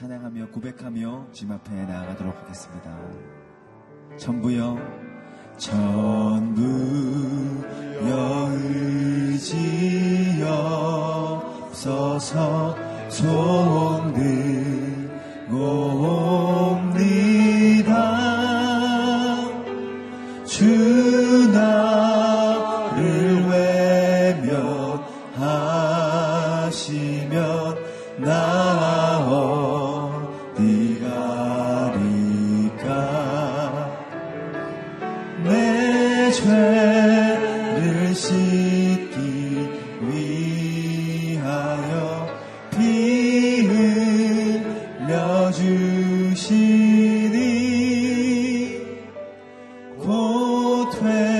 찬양하며 고백하며 주 앞에 나아가도록 하겠습니다. 전부여 전부여 의지없어서 소원 들고 etme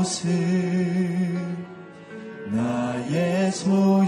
곳은 나의 손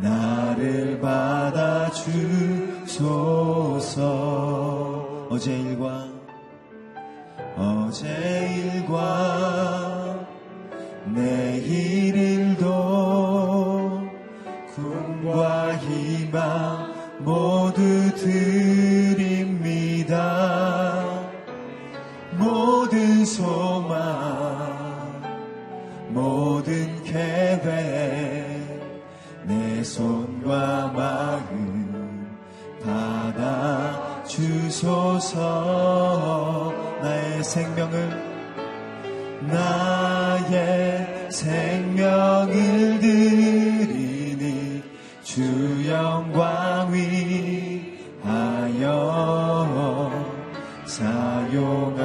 나를 받아 주소서. 어제 일과 어제 일과 주소서. 나의 생명을 나의 생명을 드리니 주 영광 위하여 사용하옵소서.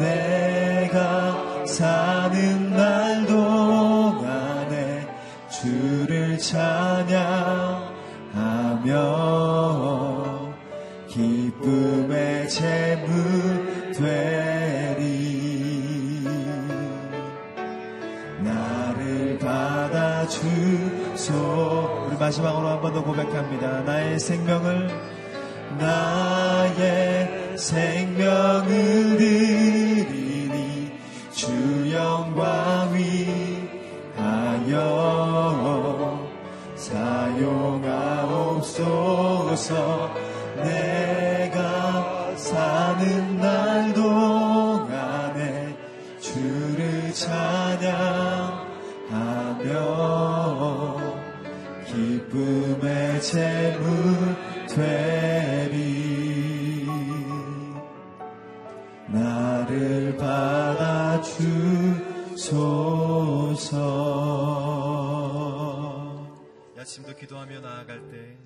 내가 사는 날 동안에 주를 찬양하며 기쁨의 재물 되리. 나를 받아주소. 우리 마지막으로 한 번 더 고백합니다. 나의 생명을 나의 생명을 드리니 주 영광 위하여 사용하옵소서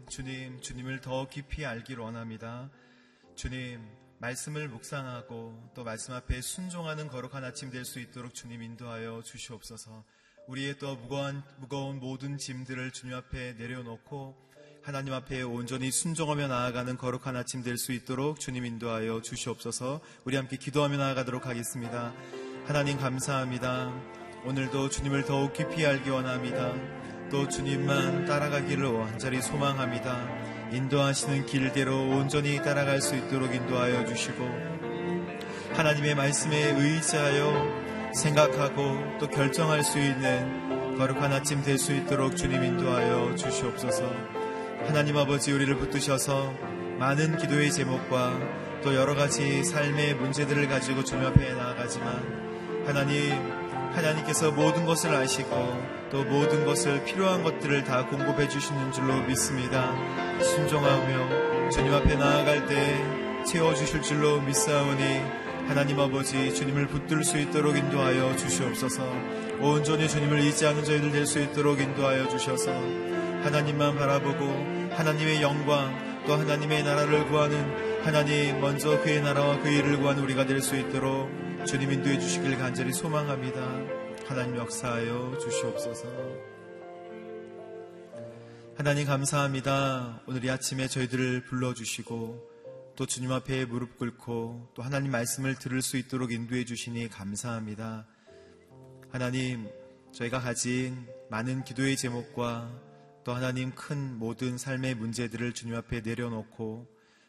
주님, 주님을 더 깊이 알기를 원합니다. 주님, 말씀을 묵상하고 또 말씀 앞에 순종하는 거룩한 아침 될 수 있도록 주님 인도하여 주시옵소서. 우리의 또 무거운, 무거운 모든 짐들을 주님 앞에 내려놓고 하나님 앞에 온전히 순종하며 나아가는 거룩한 아침 될 수 있도록 주님 인도하여 주시옵소서. 우리 함께 기도하며 나아가도록 하겠습니다. 하나님 감사합니다. 오늘도 주님을 더욱 깊이 알기 원합니다. 또 주님만 따라가기를 완전히 소망합니다. 인도하시는 길대로 온전히 따라갈 수 있도록 인도하여 주시고 하나님의 말씀에 의지하여 생각하고 또 결정할 수 있는 거룩한 아침 될 수 있도록 주님 인도하여 주시옵소서. 하나님 아버지 우리를 붙드셔서 많은 기도의 제목과 또 여러 가지 삶의 문제들을 가지고 주님 앞에 나아가지만 하나님 하나님께서 모든 것을 아시고 또 모든 것을 필요한 것들을 다 공급해 주시는 줄로 믿습니다. 순종하며 주님 앞에 나아갈 때 채워 주실 줄로 믿사오니 하나님 아버지 주님을 붙들 수 있도록 인도하여 주시옵소서. 온전히 주님을 의지하는 저희들 될 수 있도록 인도하여 주셔서 하나님만 바라보고 하나님의 영광 또 하나님의 나라를 구하는 하나님 먼저 그의 나라와 그 일을 구하는 우리가 될 수 있도록 주님 인도해 주시길 간절히 소망합니다. 하나님 역사하여 주시옵소서. 하나님 감사합니다. 오늘 이 아침에 저희들을 불러주시고 또 주님 앞에 무릎 꿇고 또 하나님 말씀을 들을 수 있도록 인도해 주시니 감사합니다. 하나님, 저희가 가진 많은 기도의 제목과 또 하나님 큰 모든 삶의 문제들을 주님 앞에 내려놓고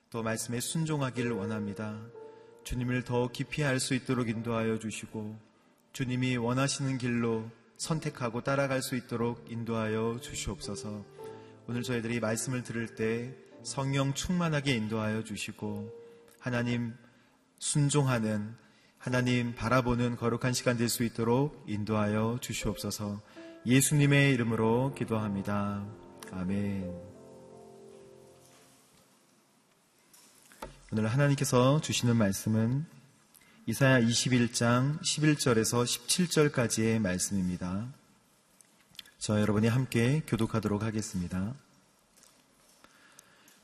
또 말씀에 순종하기를 원합니다. 주님을 더 깊이 알 수 있도록 인도하여 주시고 주님이 원하시는 길로 선택하고 따라갈 수 있도록 인도하여 주시옵소서. 오늘 저희들이 말씀을 들을 때 성령 충만하게 인도하여 주시고 하나님 순종하는 하나님 바라보는 거룩한 시간 될 수 있도록 인도하여 주시옵소서. 예수님의 이름으로 기도합니다. 아멘. 오늘 하나님께서 주시는 말씀은 이사야 21장 11절에서 17절까지의 말씀입니다. 저 여러분이 함께 교독하도록 하겠습니다.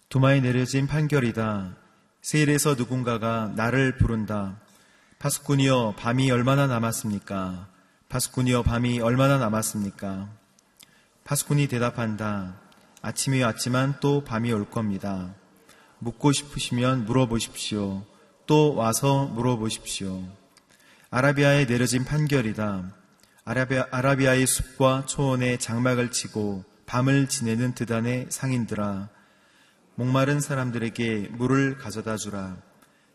두마에 내려진 판결이다. 세일에서 누군가가 나를 부른다. 파수꾼이여 밤이 얼마나 남았습니까? 파수꾼이여 밤이 얼마나 남았습니까? 파수꾼이 대답한다. 아침이 왔지만 또 밤이 올 겁니다. 묻고 싶으시면 물어보십시오. 또 와서 물어보십시오. 아라비아에 내려진 판결이다. 아라비아, 아라비아의 숲과 초원에 장막을 치고 밤을 지내는 드단의 상인들아. 목마른 사람들에게 물을 가져다 주라.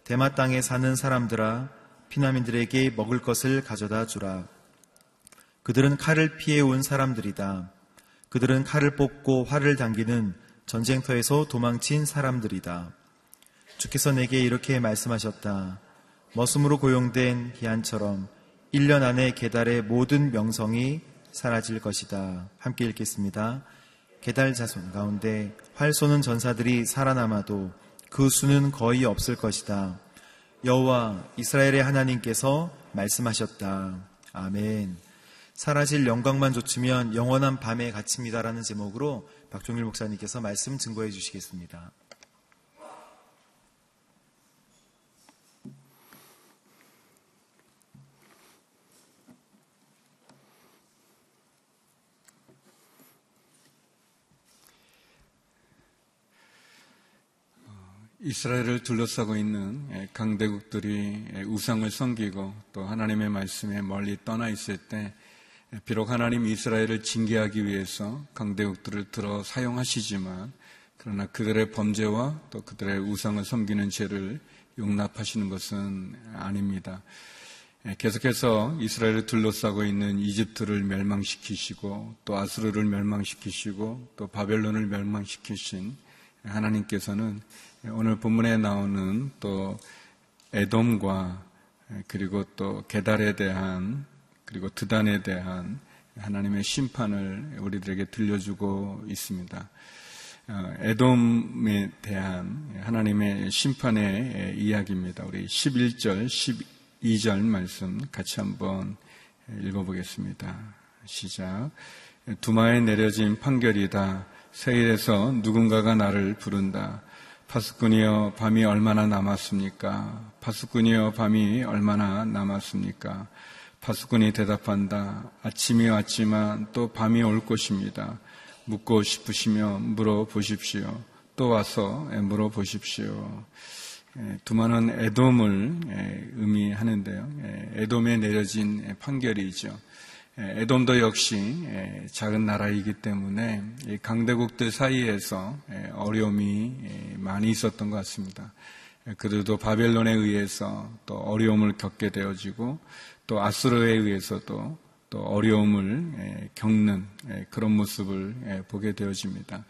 대마 땅에 사는 사람들아. 피난민들에게 먹을 것을 가져다 주라. 그들은 칼을 피해 온 사람들이다. 그들은 칼을 뽑고 활을 당기는 전쟁터에서 도망친 사람들이다. 주께서 내게 이렇게 말씀하셨다. 머슴으로 고용된 기한처럼 1년 안에 계달의 모든 명성이 사라질 것이다. 함께 읽겠습니다. 계달 자손 가운데 활 쏘는 전사들이 살아남아도 그 수는 거의 없을 것이다. 여호와 이스라엘의 하나님께서 말씀하셨다. 아멘. 사라질 영광만 좇으면 영원한 밤에 갇힙니다라는 제목으로 박종일 목사님께서 말씀 증거해 주시겠습니다. 이스라엘을 둘러싸고 있는 예, 강대국들이 예, 우상을 섬기고 또 하나님의 말씀에 멀리 떠나 있을 때 예, 비록 하나님 이스라엘을 징계하기 위해서 강대국들을 들어 사용하시지만 그러나 그들의 범죄와 또 그들의 우상을 섬기는 죄를 용납하시는 것은 아닙니다. 계속해서 이스라엘을 둘러싸고 있는 이집트를 멸망시키시고 또 아수르를 멸망시키시고 또 바벨론을 멸망시키신 하나님께서는 오늘 본문에 나오는 또 에돔과 그리고 또 게달에 대한 그리고 드단에 대한 하나님의 심판을 우리들에게 들려주고 있습니다. 어, 에돔에 대한 하나님의 심판의 이야기입니다. 우리 11절, 12절 말씀 같이 한번 읽어보겠습니다. 시작. 두마에 내려진 판결이다. 세일에서 누군가가 나를 부른다. 파수꾼이여 밤이 얼마나 남았습니까? 파수꾼이여 밤이 얼마나 남았습니까? 파수꾼이 대답한다. 아침이 왔지만 또 밤이 올 것입니다. 묻고 싶으시며 물어보십시오. 또 와서 물어보십시오. 두만은 에돔을 의미하는데요. 에돔에 내려진 판결이죠. 에돔도 역시 작은 나라이기 때문에 강대국들 사이에서 어려움이 많이 있었던 것 같습니다. 그들도 바벨론에 의해서 또 어려움을 겪게 되어지고 또 아수르에 의해서도 또 어려움을 겪는 그런 모습을 보게 되어집니다.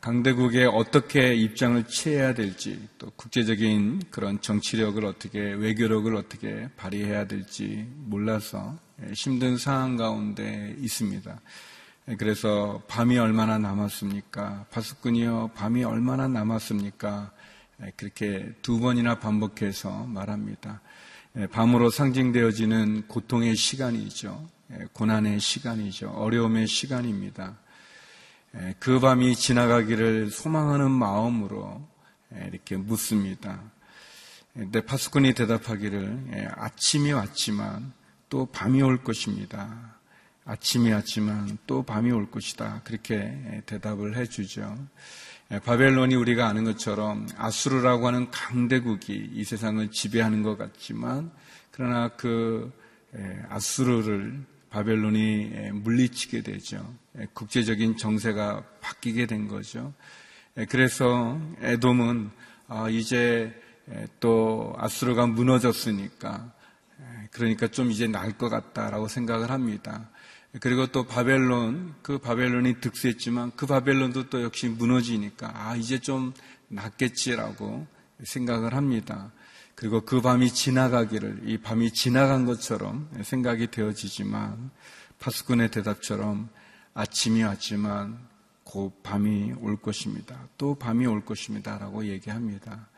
강대국에 어떻게 입장을 취해야 될지 또 국제적인 그런 정치력을 어떻게 외교력을 어떻게 발휘해야 될지 몰라서 힘든 상황 가운데 있습니다. 그래서 밤이 얼마나 남았습니까? 파수꾼이요 밤이 얼마나 남았습니까? 그렇게 두 번이나 반복해서 말합니다. 밤으로 상징되어지는 고통의 시간이죠. 고난의 시간이죠. 어려움의 시간입니다. 그 밤이 지나가기를 소망하는 마음으로 이렇게 묻습니다. 근데 파수꾼이 대답하기를 아침이 왔지만 또 밤이 올 것입니다. 아침이 왔지만 또 밤이 올 것이다. 그렇게 대답을 해주죠. 바벨론이 우리가 아는 것처럼 아수르라고 하는 강대국이 이 세상을 지배하는 것 같지만 그러나 그 아수르를 바벨론이 물리치게 되죠. 국제적인 정세가 바뀌게 된 거죠. 그래서 에돔은 아, 이제 또 아수르가 무너졌으니까 그러니까 좀 이제 나을 것 같다라고 생각을 합니다. 그리고 또 바벨론, 그 바벨론이 득세했지만 그 바벨론도 또 역시 무너지니까 아, 이제 좀 낫겠지라고 생각을 합니다. 그리고 그 밤이 지나가기를 이 밤이 지나간 것처럼 생각이 되어지지만 파수꾼의 대답처럼 아침이 왔지만 곧 밤이 올 것입니다. 또 밤이 올 것입니다. 라고 얘기합니다.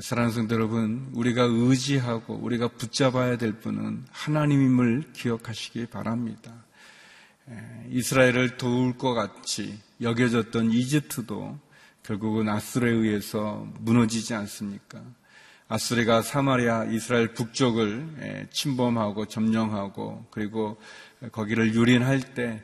사랑하는 성도 여러분, 우리가 의지하고 우리가 붙잡아야 될 분은 하나님임을 기억하시기 바랍니다. 이스라엘을 도울 것 같이 여겨졌던 이집트도 결국은 아수르에 의해서 무너지지 않습니까? 아수리가 사마리아 이스라엘 북쪽을 침범하고 점령하고 그리고 거기를 유린할 때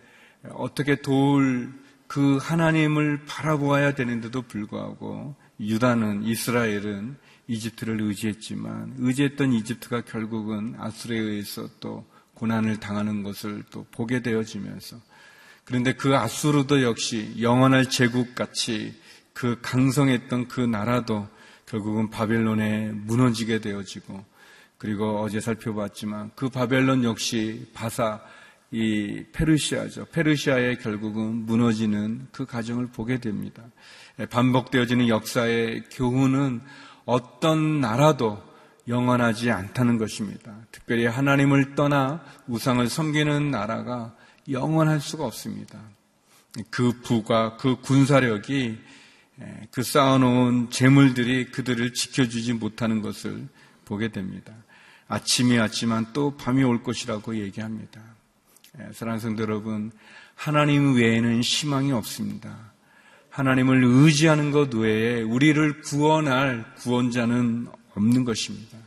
어떻게 도울 그 하나님을 바라보아야 되는데도 불구하고 유다는 이스라엘은 이집트를 의지했지만 의지했던 이집트가 결국은 아수르에 의해서 또 고난을 당하는 것을 또 보게 되어지면서 그런데 그 아수르도 역시 영원할 제국 같이 그 강성했던 그 나라도 결국은 바벨론에 무너지게 되어지고 그리고 어제 살펴봤지만 그 바벨론 역시 바사 이 페르시아죠. 페르시아의 결국은 무너지는 그 과정을 보게 됩니다. 반복되어지는 역사의 교훈은 어떤 나라도 영원하지 않다는 것입니다. 특별히 하나님을 떠나 우상을 섬기는 나라가 영원할 수가 없습니다. 그 부가 그 군사력이 그 쌓아놓은 재물들이 그들을 지켜주지 못하는 것을 보게 됩니다. 아침이 왔지만 또 밤이 올 것이라고 얘기합니다. 사랑하는 성도 여러분, 하나님 외에는 희망이 없습니다. 하나님을 의지하는 것 외에 우리를 구원할 구원자는 없는 것입니다.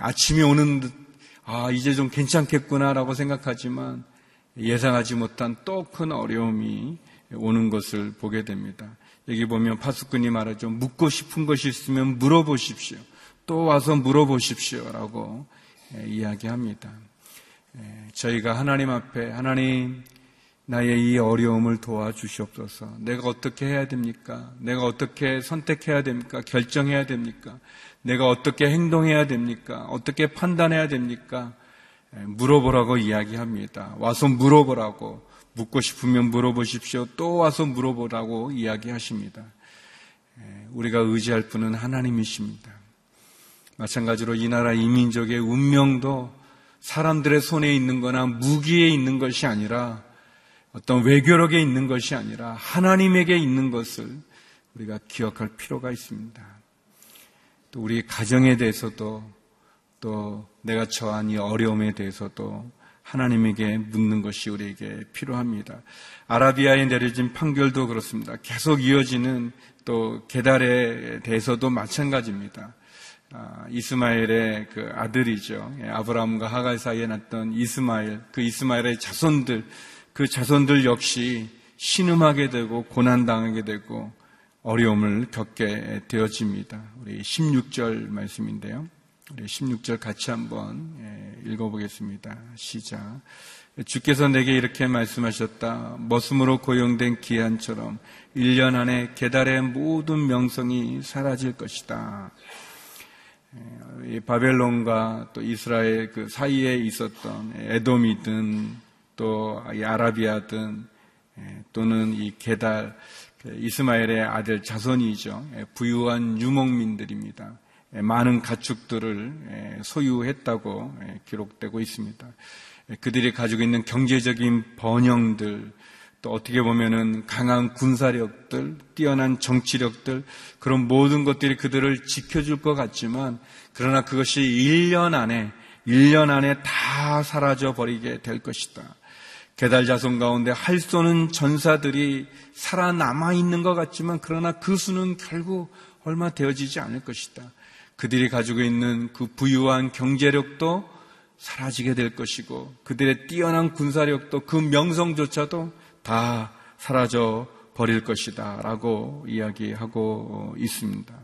아침이 오는 듯, 아, 이제 좀 괜찮겠구나라고 생각하지만 예상하지 못한 또 큰 어려움이 오는 것을 보게 됩니다. 여기 보면 파수꾼이 말하죠. 묻고 싶은 것이 있으면 물어보십시오. 또 와서 물어보십시오. 라고 예, 이야기합니다. 예, 저희가 하나님 앞에 하나님 나의 이 어려움을 도와주시옵소서. 내가 어떻게 해야 됩니까? 내가 어떻게 선택해야 됩니까? 결정해야 됩니까? 내가 어떻게 행동해야 됩니까? 어떻게 판단해야 됩니까? 예, 물어보라고 이야기합니다. 와서 물어보라고. 묻고 싶으면 물어보십시오. 또 와서 물어보라고 이야기하십니다. 예, 우리가 의지할 분은 하나님이십니다. 마찬가지로 이 나라 이민족의 운명도 사람들의 손에 있는 거나 무기에 있는 것이 아니라 어떤 외교력에 있는 것이 아니라 하나님에게 있는 것을 우리가 기억할 필요가 있습니다. 또 우리 가정에 대해서도 또 내가 처한 이 어려움에 대해서도 하나님에게 묻는 것이 우리에게 필요합니다. 아라비아에 내려진 판결도 그렇습니다. 계속 이어지는 또 계달에 대해서도 마찬가지입니다. 아, 이스마엘의 그 아들이죠. 예, 아브라함과 하갈 사이에 났던 이스마엘, 그 이스마엘의 자손들, 그 자손들 역시 신음하게 되고 고난당하게 되고 어려움을 겪게 되어집니다. 우리 16절 말씀인데요. 우리 16절 같이 한번 예, 읽어보겠습니다. 시작. 주께서 내게 이렇게 말씀하셨다. 머슴으로 고용된 기한처럼 1년 안에 계달의 모든 명성이 사라질 것이다. 예, 바벨론과 또 이스라엘 그 사이에 있었던 에돔이든 또 아라비아든 예, 또는 이 게달 그 이스마엘의 아들 자손이죠. 예, 부유한 유목민들입니다. 많은 가축들을 소유했다고 기록되고 있습니다. 그들이 가지고 있는 경제적인 번영들, 또 어떻게 보면은 강한 군사력들, 뛰어난 정치력들, 그런 모든 것들이 그들을 지켜줄 것 같지만, 그러나 그것이 1년 안에, 1년 안에 다 사라져 버리게 될 것이다. 개달 자손 가운데 할 쏘는 전사들이 살아남아 있는 것 같지만, 그러나 그 수는 결국 얼마 되어지지 않을 것이다. 그들이 가지고 있는 그 부유한 경제력도 사라지게 될 것이고, 그들의 뛰어난 군사력도 그 명성조차도 다 사라져 버릴 것이다. 라고 이야기하고 있습니다.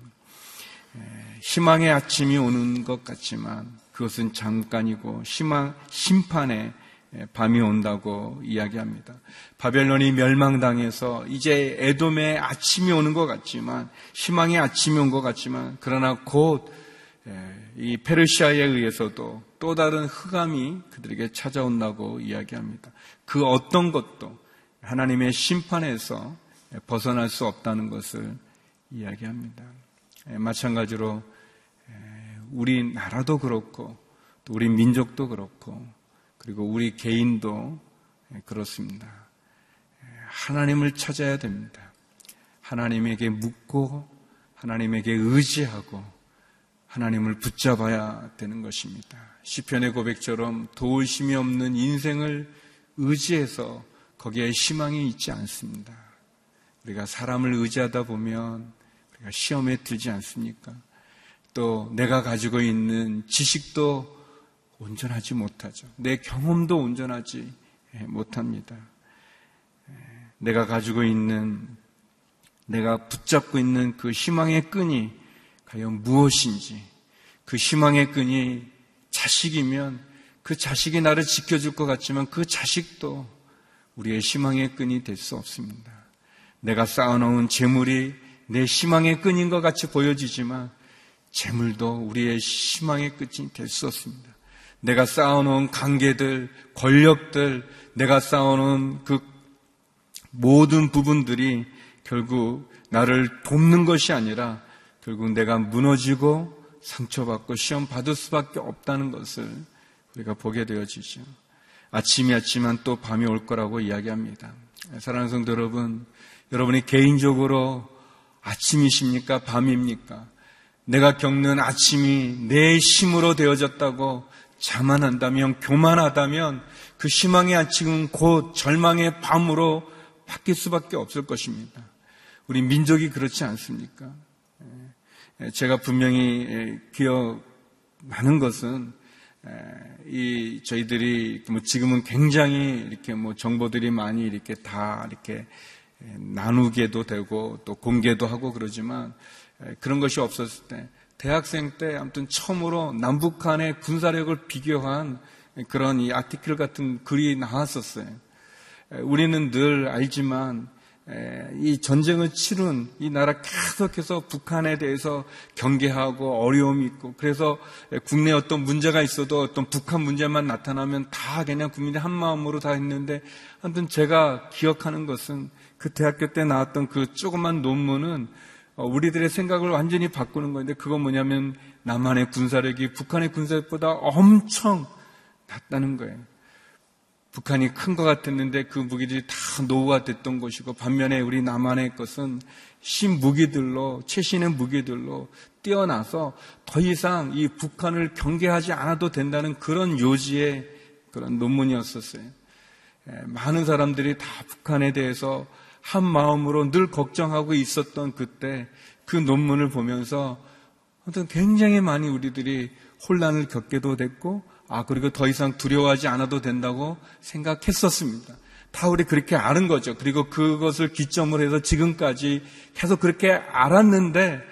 희망의 아침이 오는 것 같지만 그것은 잠깐이고 희망, 심판의 밤이 온다고 이야기합니다. 바벨론이 멸망당해서 이제 에돔의 아침이 오는 것 같지만 희망의 아침이 온 것 같지만 그러나 곧 이 페르시아에 의해서도 또 다른 흑암이 그들에게 찾아온다고 이야기합니다. 그 어떤 것도 하나님의 심판에서 벗어날 수 없다는 것을 이야기합니다. 마찬가지로 우리 나라도 그렇고 또 우리 민족도 그렇고 그리고 우리 개인도 그렇습니다. 하나님을 찾아야 됩니다. 하나님에게 묻고 하나님에게 의지하고 하나님을 붙잡아야 되는 것입니다. 시편의 고백처럼 도우심이 없는 인생을 의지해서 거기에 희망이 있지 않습니다. 우리가 사람을 의지하다 보면 우리가 시험에 들지 않습니까? 또 내가 가지고 있는 지식도 온전하지 못하죠. 내 경험도 온전하지 못합니다. 내가 가지고 있는, 내가 붙잡고 있는 그 희망의 끈이 과연 무엇인지, 그 희망의 끈이 자식이면 그 자식이 나를 지켜줄 것 같지만 그 자식도 우리의 희망의 끈이 될 수 없습니다. 내가 쌓아놓은 재물이 내 희망의 끈인 것 같이 보여지지만 재물도 우리의 희망의 끝이 될 수 없습니다. 내가 쌓아놓은 관계들, 권력들, 내가 쌓아놓은 그 모든 부분들이 결국 나를 돕는 것이 아니라 결국 내가 무너지고 상처받고 시험 받을 수밖에 없다는 것을 우리가 보게 되어지죠. 아침이 아침만 또 밤이 올 거라고 이야기합니다. 사랑하는 성도 여러분, 여러분이 개인적으로 아침이십니까? 밤입니까? 내가 겪는 아침이 내 힘으로 되어졌다고 자만한다면, 교만하다면 그 희망의 아침은 곧 절망의 밤으로 바뀔 수밖에 없을 것입니다. 우리 민족이 그렇지 않습니까? 제가 분명히 기억나는 것은 이 저희들이 뭐 지금은 굉장히 이렇게 뭐 정보들이 많이 이렇게 다 이렇게 나누게도 되고 또 공개도 하고 그러지만 그런 것이 없었을 때 대학생 때 아무튼 처음으로 남북 한의 군사력을 비교한 그런 이 아티클 같은 글이 나왔었어요. 우리는 늘 알지만 이 전쟁을 치른 이 나라 계속해서 북한에 대해서 경계하고 어려움이 있고 그래서 국내 어떤 문제가 있어도 어떤 북한 문제만 나타나면 다 그냥 국민이 한 마음으로 다 했는데 아무튼 제가 기억하는 것은 그 대학교 때 나왔던 그 조그만 논문은 어, 우리들의 생각을 완전히 바꾸는 건데 그건 뭐냐면 남한의 군사력이 북한의 군사력보다 엄청 낮다는 거예요. 북한이 큰 것 같았는데 그 무기들이 다 노후가 됐던 것이고 반면에 우리 남한의 것은 신무기들로 최신의 무기들로 뛰어나서 더 이상 이 북한을 경계하지 않아도 된다는 그런 요지의 그런 논문이었었어요. 예, 많은 사람들이 다 북한에 대해서 한 마음으로 늘 걱정하고 있었던 그때 그 논문을 보면서 굉장히 많이 우리들이 혼란을 겪게도 됐고 아, 그리고 더 이상 두려워하지 않아도 된다고 생각했었습니다. 다 우리 그렇게 아는 거죠. 그리고 그것을 기점으로 해서 지금까지 계속 그렇게 알았는데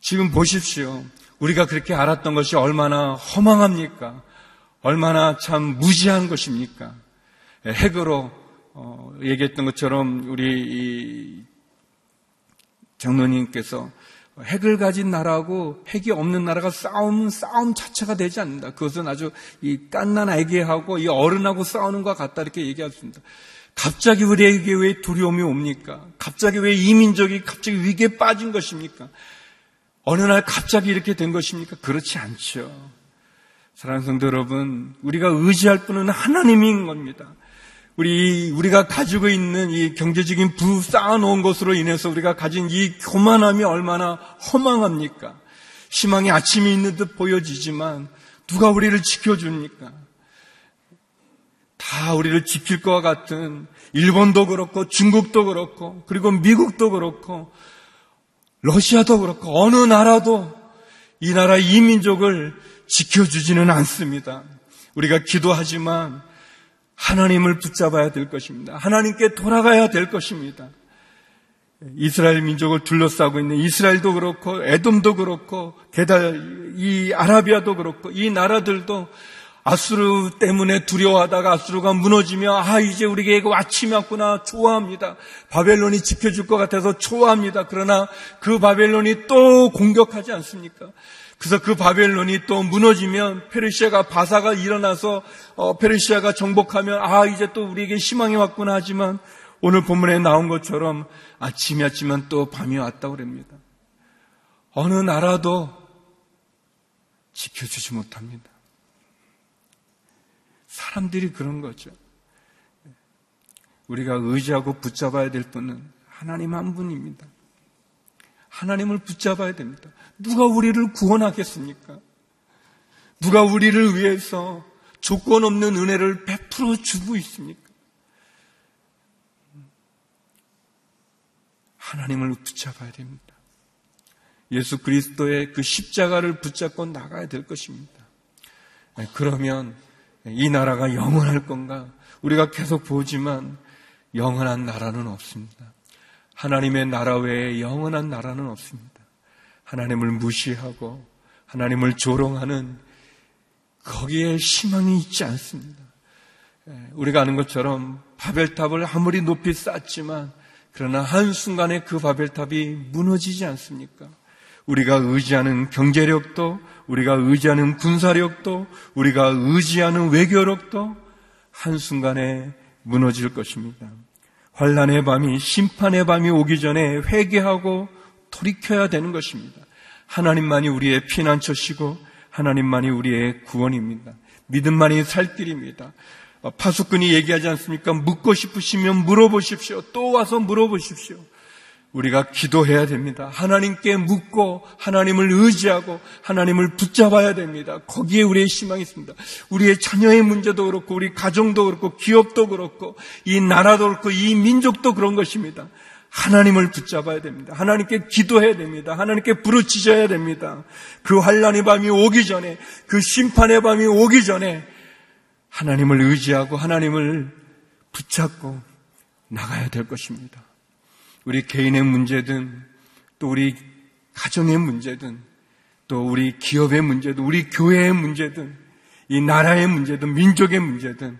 지금 보십시오. 우리가 그렇게 알았던 것이 얼마나 허망합니까? 얼마나 참 무지한 것입니까? 핵으로 어, 얘기했던 것처럼 우리 장로님께서 핵을 가진 나라하고 핵이 없는 나라가 싸움, 싸움 자체가 되지 않는다. 그것은 아주 이 깐난 아기하고 이 어른하고 싸우는 것 같다. 이렇게 얘기하습니다 갑자기 우리에게 왜 두려움이 옵니까? 갑자기 왜 이민족이 갑자기 위기에 빠진 것입니까? 어느 날 갑자기 이렇게 된 것입니까? 그렇지 않죠. 사랑하는 성도 여러분, 우리가 의지할 분은 하나님인 겁니다. 우리, 우리가 가지고 있는 이 경제적인 부 쌓아놓은 것으로 인해서 우리가 가진 이 교만함이 얼마나 허망합니까? 희망이 아침이 있는 듯 보여지지만 누가 우리를 지켜줍니까? 다 우리를 지킬 것 같은 일본도 그렇고 중국도 그렇고 그리고 미국도 그렇고 러시아도 그렇고 어느 나라도 이 나라 이민족을 지켜주지는 않습니다. 우리가 기도하지만 하나님을 붙잡아야 될 것입니다. 하나님께 돌아가야 될 것입니다. 이스라엘 민족을 둘러싸고 있는 이스라엘도 그렇고 에돔도 그렇고 게다가 이 아라비아도 그렇고 이 나라들도 아수르 때문에 두려워하다가 아수르가 무너지며 아 이제 우리에게 아침이 왔구나 좋아합니다. 바벨론이 지켜줄 것 같아서 좋아합니다. 그러나 그 바벨론이 또 공격하지 않습니까? 그래서 그 바벨론이 또 무너지면 페르시아가 바사가 일어나서 어, 페르시아가 정복하면 아 이제 또 우리에게 희망이 왔구나 하지만 오늘 본문에 나온 것처럼 아침이 왔지만 또 밤이 왔다고 그럽니다. 어느 나라도 지켜주지 못합니다. 사람들이 그런 거죠. 우리가 의지하고 붙잡아야 될 분은 하나님 한 분입니다. 하나님을 붙잡아야 됩니다. 누가 우리를 구원하겠습니까? 누가 우리를 위해서 조건 없는 은혜를 베풀어 주고 있습니까? 하나님을 붙잡아야 됩니다. 예수 그리스도의 그 십자가를 붙잡고 나가야 될 것입니다. 네, 그러면 이 나라가 영원할 건가? 우리가 계속 보지만 영원한 나라는 없습니다. 하나님의 나라 외에 영원한 나라는 없습니다. 하나님을 무시하고 하나님을 조롱하는 거기에 희망이 있지 않습니다. 예, 우리가 아는 것처럼 바벨탑을 아무리 높이 쌓지만 그러나 한순간에 그 바벨탑이 무너지지 않습니까? 우리가 의지하는 경제력도, 우리가 의지하는 군사력도, 우리가 의지하는 외교력도 한순간에 무너질 것입니다. 환란의 밤이 심판의 밤이 오기 전에 회개하고 돌이켜야 되는 것입니다. 하나님만이 우리의 피난처시고 하나님만이 우리의 구원입니다. 믿음만이 살 길입니다. 어, 파수꾼이 얘기하지 않습니까? 묻고 싶으시면 물어보십시오. 또 와서 물어보십시오. 우리가 기도해야 됩니다. 하나님께 묻고 하나님을 의지하고 하나님을 붙잡아야 됩니다. 거기에 우리의 희망이 있습니다. 우리의 자녀의 문제도 그렇고 우리 가정도 그렇고 기업도 그렇고 이 나라도 그렇고 이 민족도 그런 것입니다. 하나님을 붙잡아야 됩니다. 하나님께 기도해야 됩니다. 하나님께 부르짖어야 됩니다. 그 환란의 밤이 오기 전에 그 심판의 밤이 오기 전에 하나님을 의지하고 하나님을 붙잡고 나가야 될 것입니다. 우리 개인의 문제든 또 우리 가정의 문제든 또 우리 기업의 문제든 우리 교회의 문제든 이 나라의 문제든 민족의 문제든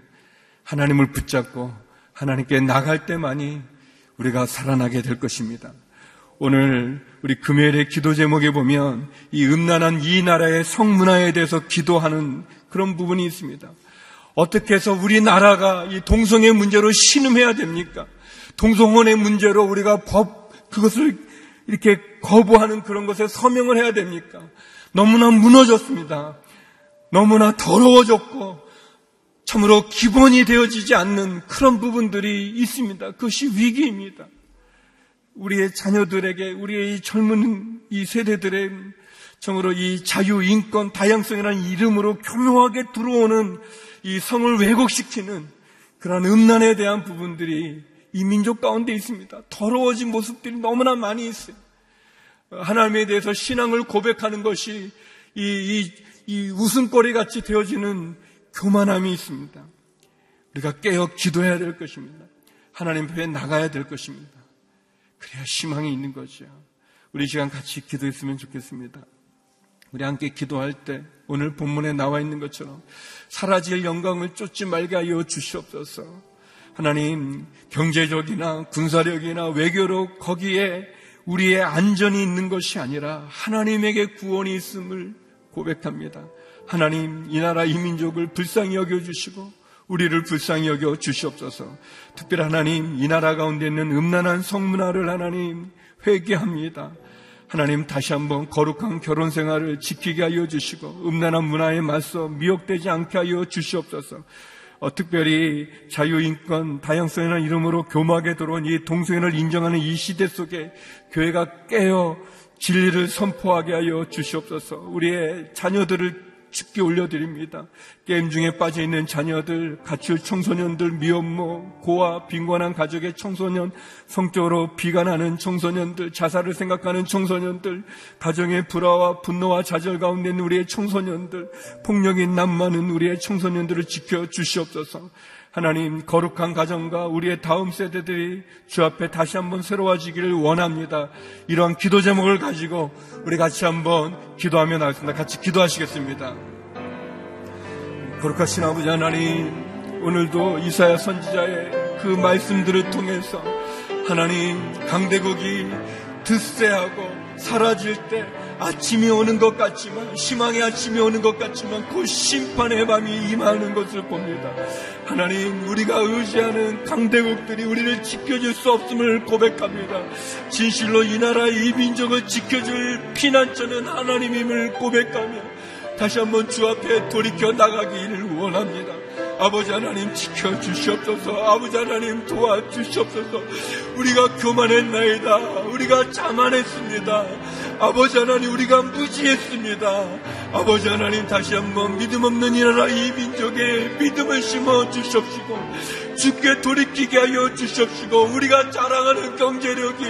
하나님을 붙잡고 하나님께 나갈 때만이 우리가 살아나게 될 것입니다. 오늘 우리 금요일의 기도 제목에 보면 이 음란한 이 나라의 성문화에 대해서 기도하는 그런 부분이 있습니다. 어떻게 해서 우리나라가 이 동성애 문제로 신음해야 됩니까? 동성혼의 문제로 우리가 법, 그것을 이렇게 거부하는 그런 것에 서명을 해야 됩니까? 너무나 무너졌습니다. 너무나 더러워졌고, 참으로 기본이 되어지지 않는 그런 부분들이 있습니다. 그것이 위기입니다. 우리의 자녀들에게, 우리의 이 젊은 이 세대들의 정으로 이 자유, 인권, 다양성이라는 이름으로 교묘하게 들어오는 이 성을 왜곡시키는 그런 음란에 대한 부분들이 이 민족 가운데 있습니다. 더러워진 모습들이 너무나 많이 있어요. 하나님에 대해서 신앙을 고백하는 것이 이, 이, 이 웃음거리 같이 되어지는 교만함이 있습니다. 우리가 깨어 기도해야 될 것입니다. 하나님 앞에 나가야 될 것입니다. 그래야 희망이 있는 거죠. 우리 시간 같이 기도했으면 좋겠습니다. 우리 함께 기도할 때 오늘 본문에 나와 있는 것처럼 사라질 영광을 쫓지 말게 하여 주시옵소서. 하나님 경제적이나 군사력이나 외교로 거기에 우리의 안전이 있는 것이 아니라 하나님에게 구원이 있음을 고백합니다. 하나님 이 나라 이 민족을 불쌍히 여겨 주시고 우리를 불쌍히 여겨 주시옵소서. 특별히 하나님 이 나라 가운데 있는 음란한 성문화를 하나님 회개합니다. 하나님 다시 한번 거룩한 결혼 생활을 지키게 하여 주시고 음란한 문화에 맞서 미혹되지 않게 하여 주시옵소서. 어, 특별히 자유인권, 다양성이라는 이름으로 교막에 들어온 이 동성애를 인정하는 이 시대 속에 교회가 깨어 진리를 선포하게 하여 주시옵소서. 우리의 자녀들을 죽게 올려드립니다. 게임 중에 빠져 있는 자녀들, 가출 청소년들, 미혼모, 고아, 빈곤한 가족의 청소년, 성적으로 비관하는 청소년들, 자살을 생각하는 청소년들, 가정의 불화와 분노와 좌절 가운데 있는 우리의 청소년들, 폭력이 남많은 우리의 청소년들을 지켜 주시옵소서. 하나님 거룩한 가정과 우리의 다음 세대들이 주 앞에 다시 한번 새로워지기를 원합니다. 이러한 기도 제목을 가지고 우리 같이 한번 기도하며 나겠습니다. 같이 기도하시겠습니다. 거룩하신 아버지 하나님, 오늘도 이사야 선지자의 그 말씀들을 통해서 하나님 강대국이 드세하고 사라질 때 아침이 오는 것 같지만 희망의 아침이 오는 것 같지만 그 심판의 밤이 임하는 것을 봅니다. 하나님 우리가 의지하는 강대국들이 우리를 지켜줄 수 없음을 고백합니다. 진실로 이 나라 이 민족을 지켜줄 피난처는 하나님임을 고백하며 다시 한번 주 앞에 돌이켜 나가기를 원합니다. 아버지 하나님 지켜주시옵소서. 아버지 하나님 도와주시옵소서. 우리가 교만했나이다. 우리가 자만했습니다. 아버지 하나님 우리가 무지했습니다. 아버지 하나님 다시 한번 믿음 없는 이 나라 이 민족에 믿음을 심어 주시옵시고 죽게 돌이키게 하여 주시옵시고 우리가 자랑하는 경제력이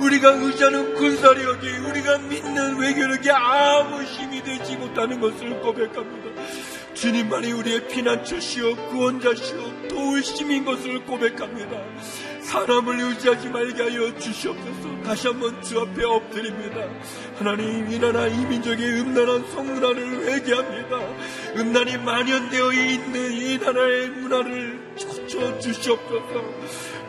우리가 의지하는 군사력이 우리가 믿는 외교력이 아무 힘이 되지 못하는 것을 고백합니다. 주님만이 우리의 피난처시오 구원자시오 도우심인 것을 고백합니다. 사람을 의지하지 말게 하여 주시옵소서. 다시 한번 주 앞에 엎드립니다. 하나님 이 나라 이 민족의 음란한 성문화를 회개합니다. 음란이 만연되어 있는 이 나라의 문화를 고쳐 주시옵소서.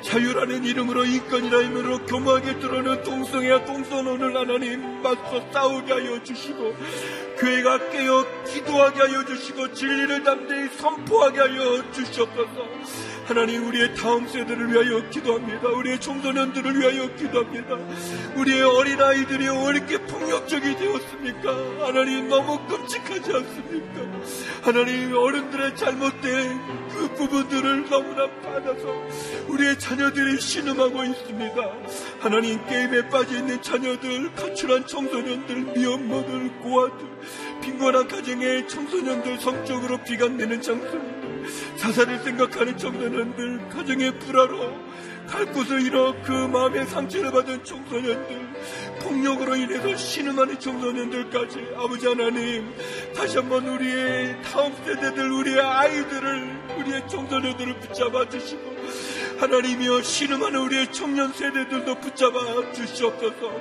자유라는 이름으로 인권이라 이름으로 교묘하게 들어오는 동성애와 동성혼을 하나님 맞서 싸우게 하여 주시고 교회가 깨어 기도하게 하여 주시고 진리를 담대히 선포하게 하여 주시옵소서. 하나님 우리의 다음 세대를 위하여 기도합니다. 우리의 청소년들을 위하여 기도합니다. 우리의 어린아이들이 왜 이렇게 폭력적이 되었습니까? 하나님 너무 끔찍하지 않습니까? 하나님 어른들의 잘못된 그 부분들을 너무나 받아서 우리의 자녀들이 신음하고 있습니다. 하나님 게임에 빠져 있는 자녀들, 가출한 청소년들, 미혼모들, 고아들, 빈곤한 가정의 청소년들, 성적으로 비관되는 청소년들, 자살을 생각하는 청소년들, 가정의 불화로 갈 곳을 잃어 그 마음의 상처를 받은 청소년들, 폭력으로 인해서 신음하는 청소년들까지 아버지 하나님 다시 한번 우리의 다음 세대들, 우리의 아이들을, 우리의 청소년들을 붙잡아 주시고 하나님이여 신음하는 우리의 청년 세대들도 붙잡아 주시옵소서.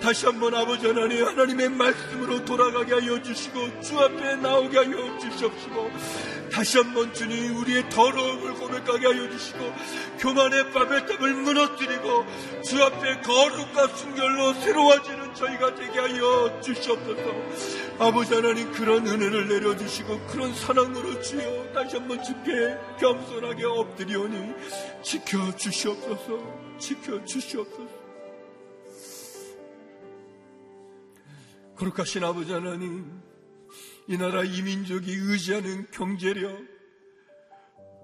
다시 한번 아버지 하나님 하나님의 말씀으로 돌아가게 하여 주시고 주 앞에 나오게 하여 주시옵시고 다시 한번 주님 우리의 더러움을 고백하게 하여 주시고 교만의 바벨탑을 무너뜨리고 주 앞에 거룩과 순결로 새로워지는 저희가 되게 하여 주시옵소서. 아버지 하나님 그런 은혜를 내려주시고 그런 사랑으로 주여 다시 한번 주께 겸손하게 엎드리오니 지켜주시옵소서 지켜주시옵소서. 거룩하신 아버지 하나님 이 나라 이민족이 의지하는 경제력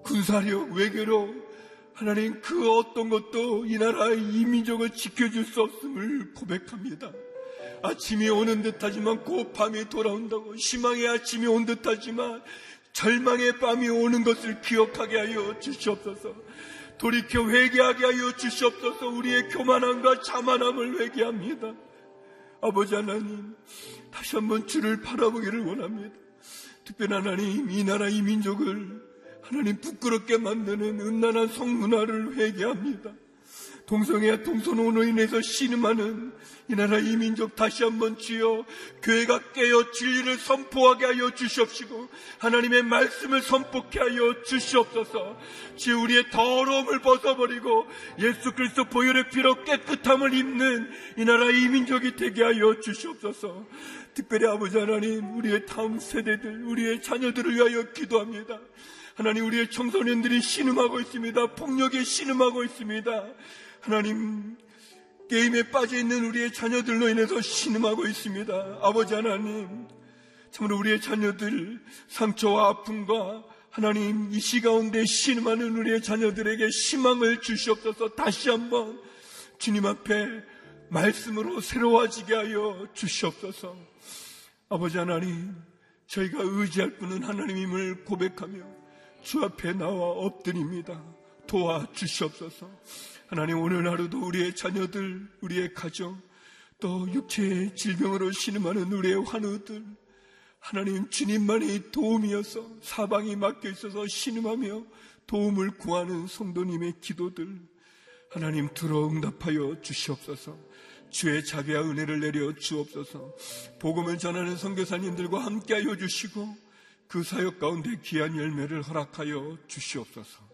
군사력 외교력 하나님 그 어떤 것도 이 나라의 이민족을 지켜줄 수 없음을 고백합니다. 아침이 오는 듯하지만 곧 밤이 돌아온다고 희망의 아침이 온 듯하지만 절망의 밤이 오는 것을 기억하게 하여 주시옵소서. 돌이켜 회개하게 하여 주시옵소서. 우리의 교만함과 자만함을 회개합니다. 아버지 하나님, 다시 한번 주를 바라보기를 원합니다. 특별히 하나님, 이 나라 이 민족을 하나님 부끄럽게 만드는 음란한 성문화를 회개합니다. 동성애와 동성혼으로 인해서 신음하는 이 나라 이민족 다시 한번 주여 교회가 깨어 진리를 선포하게 하여 주시옵시고 하나님의 말씀을 선포케 하여 주시옵소서. 주여 우리의 더러움을 벗어버리고 예수 그리스도 보혈의 피로 깨끗함을 입는 이 나라 이민족이 되게 하여 주시옵소서. 특별히 아버지 하나님 우리의 다음 세대들 우리의 자녀들을 위하여 기도합니다. 하나님 우리의 청소년들이 신음하고 있습니다. 폭력에 신음하고 있습니다 하나님 게임에 빠져 있는 우리의 자녀들로 인해서 신음하고 있습니다. 아버지 하나님, 참으로 우리의 자녀들 상처와 아픔과 하나님 이 시 가운데 신음하는 우리의 자녀들에게 희망을 주시옵소서 다시 한번 주님 앞에 말씀으로 새로워지게 하여 주시옵소서. 아버지 하나님, 저희가 의지할 분은 하나님임을 고백하며 주 앞에 나와 엎드립니다. 도와주시옵소서. 하나님 오늘 하루도 우리의 자녀들, 우리의 가정, 또 육체의 질병으로 신음하는 우리의 환우들, 하나님 주님만이 도움이어서 사방이 막혀 있어서 신음하며 도움을 구하는 성도님의 기도들, 하나님 들어 응답하여 주시옵소서. 주의 자비와 은혜를 내려 주옵소서. 복음을 전하는 선교사님들과 함께하여 주시고 그 사역 가운데 귀한 열매를 허락하여 주시옵소서.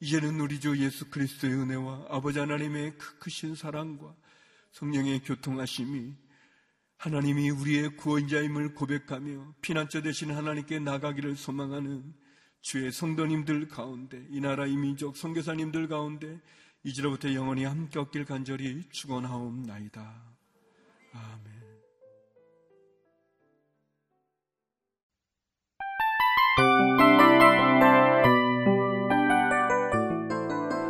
이제는 우리 주 예수 그리스도의 은혜와 아버지 하나님의 그 크신 사랑과 성령의 교통하심이 하나님이 우리의 구원자임을 고백하며 피난처 되신 하나님께 나가기를 소망하는 주의 성도님들 가운데 이 나라 이민족 선교사님들 가운데 이제로부터 영원히 함께 얻길 간절히 축원하옵나이다. 아멘.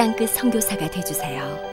땅끝 성교사가 되주세요